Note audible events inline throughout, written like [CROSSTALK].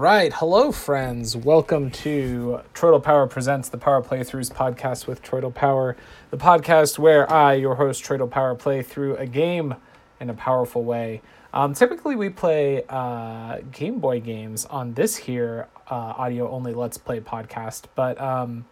Right. Hello, friends. Welcome to Troidal Power Presents the Power Playthroughs podcast with Troidal Power, the podcast where I, your host, Troidal Power, play through a game in a powerful way. Um, typically, we play uh, Game Boy games on this here uh, audio only Let's Play podcast, but um,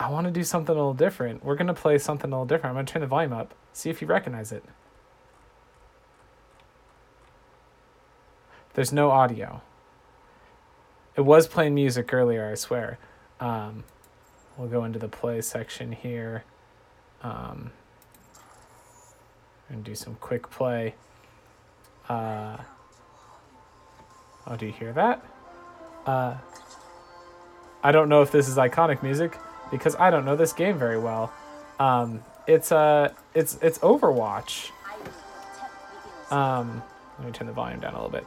I want to do something a little different. We're going to play something a little different. I'm going to turn the volume up, see if you recognize it. There's no audio. It was playing music earlier, I swear. Um, we'll go into the play section here. Um, and do some quick play. Uh, oh, do you hear that? Uh, I don't know if this is iconic music because I don't know this game very well. Um, it's uh, it's it's Overwatch. Um, let me turn the volume down a little bit.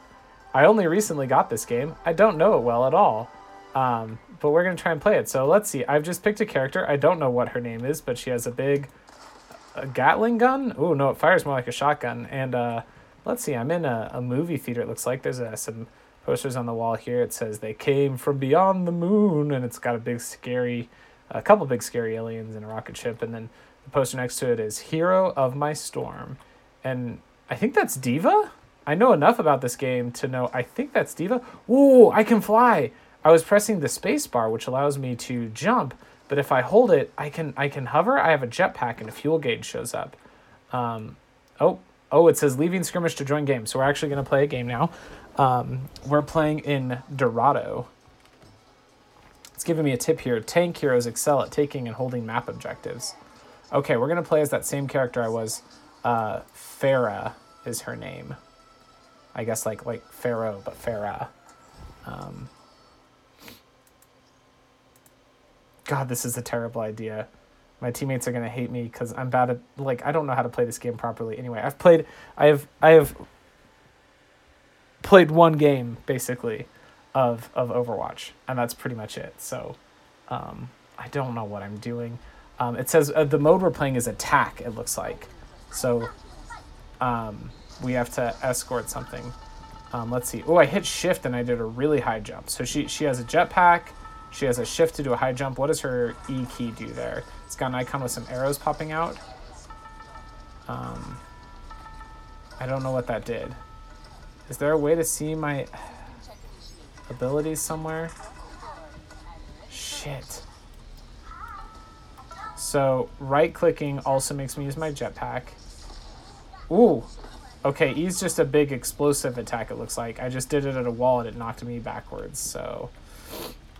I only recently got this game. I don't know it well at all. Um, but we're going to try and play it. So let's see. I've just picked a character. I don't know what her name is, but she has a big a Gatling gun. Oh, no, it fires more like a shotgun. And uh, let's see. I'm in a, a movie theater, it looks like. There's uh, some posters on the wall here. It says they came from beyond the moon. And it's got a big, scary, a couple big, scary aliens and a rocket ship. And then the poster next to it is Hero of My Storm. And I think that's D.Va? I know enough about this game to know I think that's D.Va. Ooh, I can fly. I was pressing the space bar, which allows me to jump, but if I hold it, I can I can hover. I have a jetpack and a fuel gauge shows up. Um, oh, oh, it says leaving skirmish to join game. So we're actually going to play a game now. Um, we're playing in Dorado. It's giving me a tip here. Tank heroes excel at taking and holding map objectives. Okay, we're going to play as that same character I was. Uh, Pharah is her name. I guess like like Pharaoh, but Farah. Um, God, this is a terrible idea. My teammates are gonna hate me because I'm bad at like I don't know how to play this game properly. Anyway, I've played I have I have played one game basically of of Overwatch, and that's pretty much it. So um, I don't know what I'm doing. Um, it says uh, the mode we're playing is attack. It looks like so. Um, we have to escort something. Um, let's see. Oh, I hit shift and I did a really high jump. So she she has a jetpack. She has a shift to do a high jump. What does her E key do there? It's got an icon with some arrows popping out. Um, I don't know what that did. Is there a way to see my abilities somewhere? Shit. So right clicking also makes me use my jetpack. Ooh, Okay, E's just a big explosive attack, it looks like. I just did it at a wall and it knocked me backwards, so...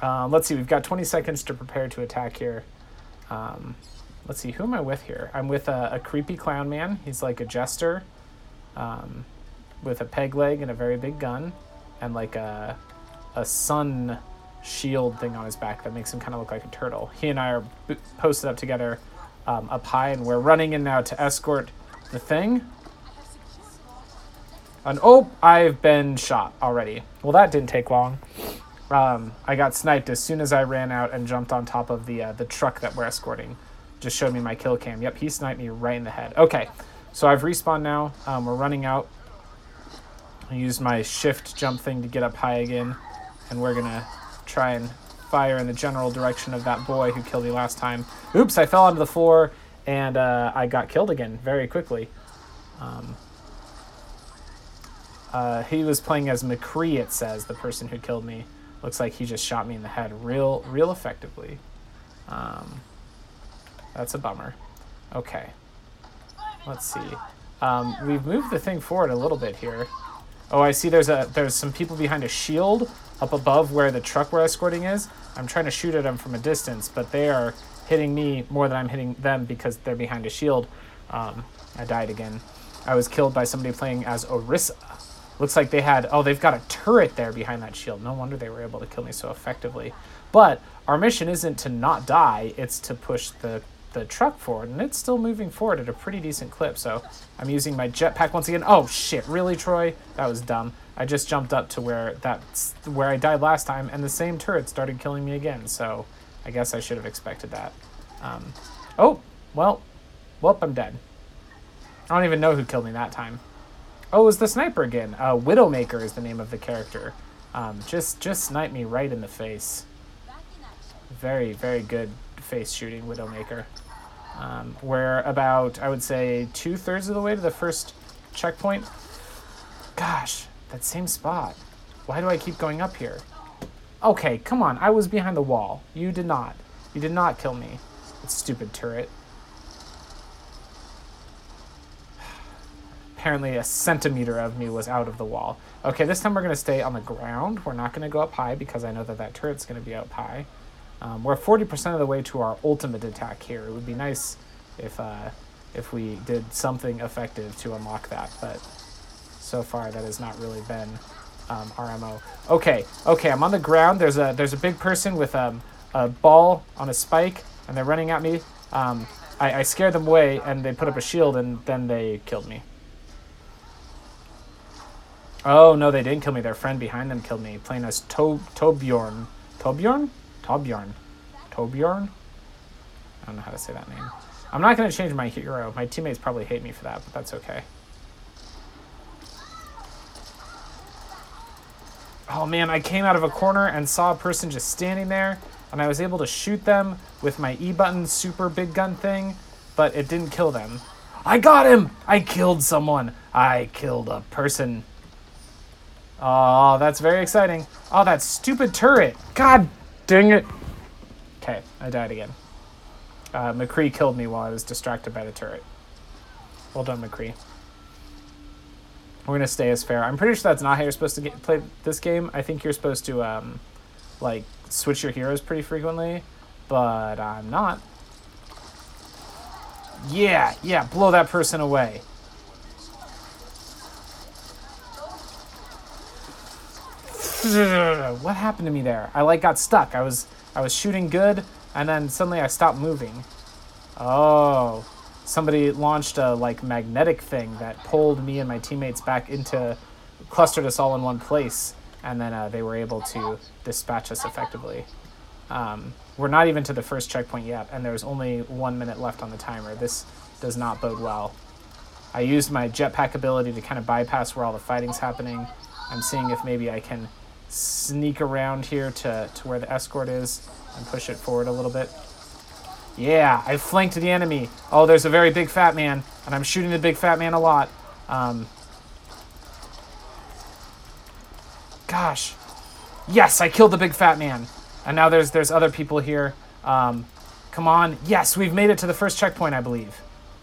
Um, let's see, we've got 20 seconds to prepare to attack here. Um, let's see, who am I with here? I'm with a, a creepy clown man. He's like a jester um, with a peg leg and a very big gun and like a, a sun shield thing on his back that makes him kind of look like a turtle. He and I are posted up together um, up high and we're running in now to escort the thing. And oh, I've been shot already. Well, that didn't take long. Um, I got sniped as soon as I ran out and jumped on top of the uh, the truck that we're escorting. Just showed me my kill cam. Yep, he sniped me right in the head. Okay, so I've respawned now. Um, we're running out. I used my shift jump thing to get up high again, and we're gonna try and fire in the general direction of that boy who killed me last time. Oops, I fell onto the floor and uh, I got killed again very quickly. Um, uh, he was playing as McCree, it says, the person who killed me. Looks like he just shot me in the head real, real effectively. Um, that's a bummer. Okay. Let's see. Um, we've moved the thing forward a little bit here. Oh, I see there's a there's some people behind a shield up above where the truck we're escorting is. I'm trying to shoot at them from a distance, but they are hitting me more than I'm hitting them because they're behind a shield. Um, I died again. I was killed by somebody playing as Orisa. Looks like they had, oh, they've got a turret there behind that shield. No wonder they were able to kill me so effectively. But our mission isn't to not die, it's to push the, the truck forward. And it's still moving forward at a pretty decent clip. So I'm using my jetpack once again. Oh, shit, really, Troy? That was dumb. I just jumped up to where that's where I died last time, and the same turret started killing me again. So I guess I should have expected that. Um, oh, well, well, I'm dead. I don't even know who killed me that time. Oh, it was the sniper again. Uh, Widowmaker is the name of the character. Um, just just snipe me right in the face. Very very good face shooting Widowmaker. Um, we're about I would say two thirds of the way to the first checkpoint. Gosh, that same spot. Why do I keep going up here? Okay, come on. I was behind the wall. You did not. You did not kill me. Stupid turret. Apparently a centimeter of me was out of the wall. Okay, this time we're going to stay on the ground. We're not going to go up high because I know that that turret's going to be up high. Um, we're 40% of the way to our ultimate attack here. It would be nice if, uh, if we did something effective to unlock that, but so far that has not really been um, RMO. Okay, okay, I'm on the ground. There's a there's a big person with um, a ball on a spike, and they're running at me. Um, I, I scared them away, and they put up a shield, and then they killed me. Oh no, they didn't kill me. Their friend behind them killed me, playing as to- Torbjorn. Torbjorn? Torbjorn. Torbjorn? I don't know how to say that name. I'm not going to change my hero. My teammates probably hate me for that, but that's okay. Oh man, I came out of a corner and saw a person just standing there, and I was able to shoot them with my E button super big gun thing, but it didn't kill them. I got him! I killed someone! I killed a person. Oh, that's very exciting. Oh, that stupid turret! God dang it! Okay, I died again. Uh, McCree killed me while I was distracted by the turret. Well done, McCree. We're gonna stay as Pharah. I'm pretty sure that's not how you're supposed to get, play this game. I think you're supposed to um, like switch your heroes pretty frequently, but I'm not. Yeah, yeah, blow that person away. [LAUGHS] What happened to me there? I like got stuck. I was I was shooting good, and then suddenly I stopped moving. Oh, somebody launched a like magnetic thing that pulled me and my teammates back into clustered us all in one place and then uh, they were able to dispatch us effectively um, we're not even to the first checkpoint yet and there's only one minute left on the timer this does not bode well i used my jetpack ability to kind of bypass where all the fighting's happening i'm seeing if maybe i can sneak around here to, to where the escort is and push it forward a little bit yeah, I flanked the enemy. Oh, there's a very big fat man, and I'm shooting the big fat man a lot. Um, gosh. Yes, I killed the big fat man. And now there's there's other people here. Um, come on. Yes, we've made it to the first checkpoint, I believe.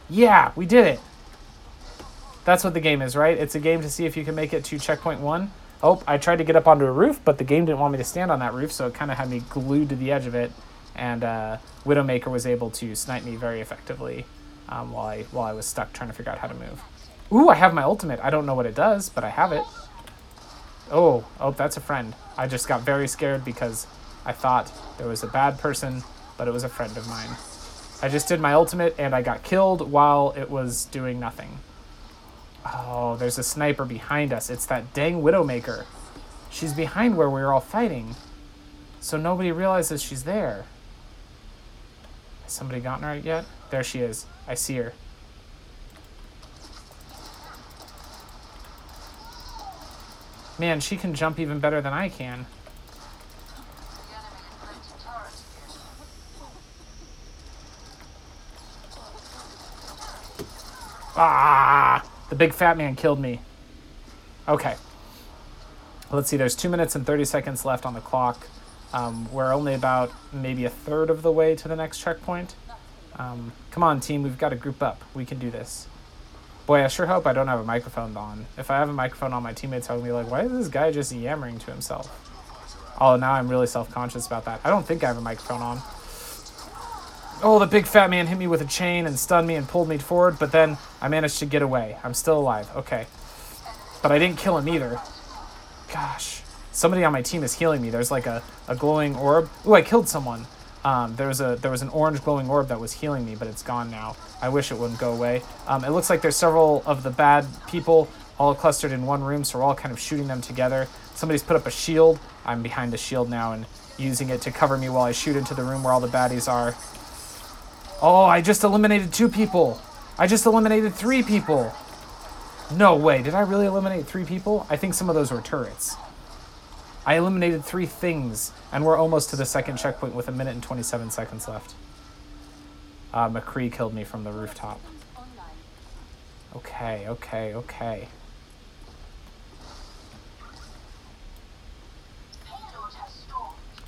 Yeah, we did it. That's what the game is, right? It's a game to see if you can make it to checkpoint one. Oh, I tried to get up onto a roof, but the game didn't want me to stand on that roof, so it kind of had me glued to the edge of it and uh, Widowmaker was able to snipe me very effectively um, while I while I was stuck trying to figure out how to move. Ooh, I have my ultimate. I don't know what it does, but I have it. Oh, oh, that's a friend. I just got very scared because I thought there was a bad person, but it was a friend of mine. I just did my ultimate and I got killed while it was doing nothing. Oh, there's a sniper behind us. It's that dang Widowmaker. She's behind where we were all fighting. So nobody realizes she's there. Has somebody gotten her yet? There she is. I see her. Man, she can jump even better than I can. Ah! The big fat man killed me. Okay. Let's see, there's 2 minutes and 30 seconds left on the clock. Um, we're only about maybe a third of the way to the next checkpoint. Um, come on, team, we've got to group up. We can do this. Boy, I sure hope I don't have a microphone on. If I have a microphone on, my teammates are going to be like, why is this guy just yammering to himself? Oh, now I'm really self-conscious about that. I don't think I have a microphone on. Oh, the big fat man hit me with a chain and stunned me and pulled me forward, but then I managed to get away. I'm still alive. Okay. But I didn't kill him either. Gosh. Somebody on my team is healing me. There's like a, a glowing orb. Ooh, I killed someone. Um, there was a there was an orange glowing orb that was healing me, but it's gone now. I wish it wouldn't go away. Um, it looks like there's several of the bad people all clustered in one room, so we're all kind of shooting them together. Somebody's put up a shield. I'm behind the shield now and using it to cover me while I shoot into the room where all the baddies are. Oh, I just eliminated two people. I just eliminated three people. No way. Did I really eliminate three people? I think some of those were turrets. I eliminated three things, and we're almost to the second checkpoint with a minute and 27 seconds left. Uh, McCree killed me from the rooftop. Okay, okay, okay.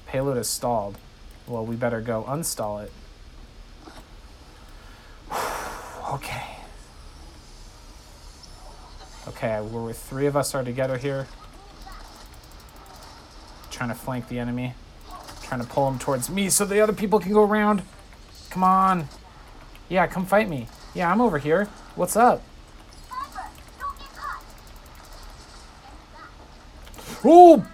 Payload has stalled. Well, we better go unstall it. Okay. Okay, we're three of us are together here. Trying to flank the enemy. Trying to pull him towards me so the other people can go around. Come on. Yeah, come fight me. Yeah, I'm over here. What's up? Oh!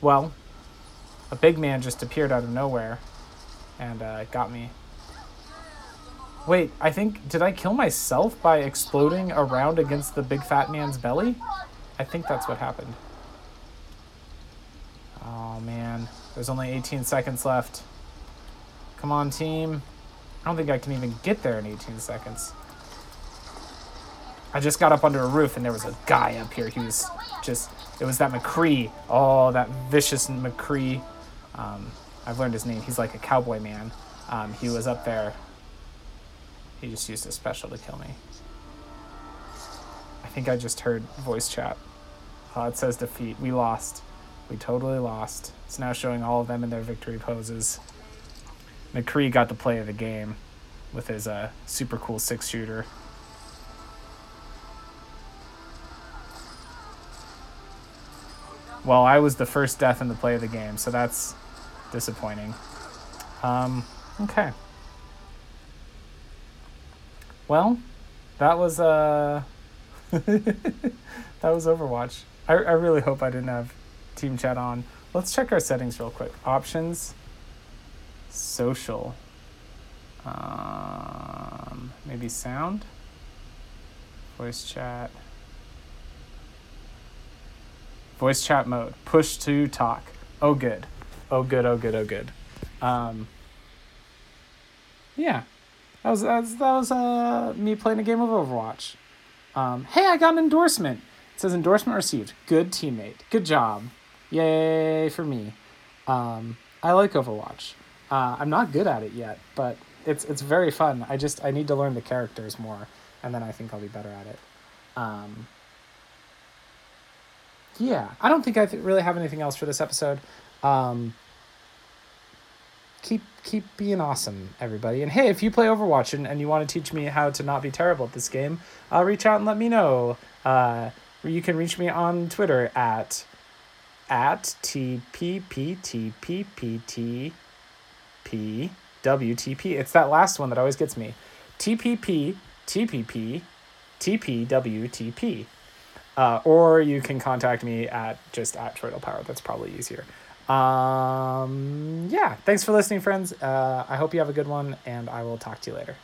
Well, a big man just appeared out of nowhere and uh, got me. Wait, I think, did I kill myself by exploding around against the big fat man's belly? I think that's what happened. Oh man, there's only 18 seconds left. Come on, team. I don't think I can even get there in 18 seconds. I just got up under a roof and there was a guy up here. He was just, it was that McCree. Oh, that vicious McCree. Um, I've learned his name. He's like a cowboy man. Um, he was up there. He just used a special to kill me. I think I just heard voice chat. Uh, it says defeat. We lost. We totally lost. It's now showing all of them in their victory poses. McCree got the play of the game with his uh, super cool six shooter. Well, I was the first death in the play of the game, so that's disappointing. Um, okay. Well, that was uh [LAUGHS] that was Overwatch. I, I really hope I didn't have team chat on. Let's check our settings real quick. Options, social, um, maybe sound, voice chat. Voice chat mode. Push to talk. Oh, good. Oh, good. Oh, good. Oh, good. Um, yeah. That was, that was, that was uh, me playing a game of Overwatch. Um, hey, I got an endorsement. It says endorsement received. Good teammate. Good job. Yay for me. Um, I like Overwatch. Uh, I'm not good at it yet, but it's it's very fun. I just I need to learn the characters more, and then I think I'll be better at it. Um, yeah, I don't think I th- really have anything else for this episode. Um, keep keep being awesome, everybody. And hey, if you play Overwatch and, and you want to teach me how to not be terrible at this game, uh, reach out and let me know. Uh, you can reach me on Twitter at at tpptpptpwtp. It's that last one that always gets me. TPP TPP TPWTP. Uh, or you can contact me at just at Troidal Power. That's probably easier. Um, yeah, thanks for listening, friends. Uh, I hope you have a good one, and I will talk to you later.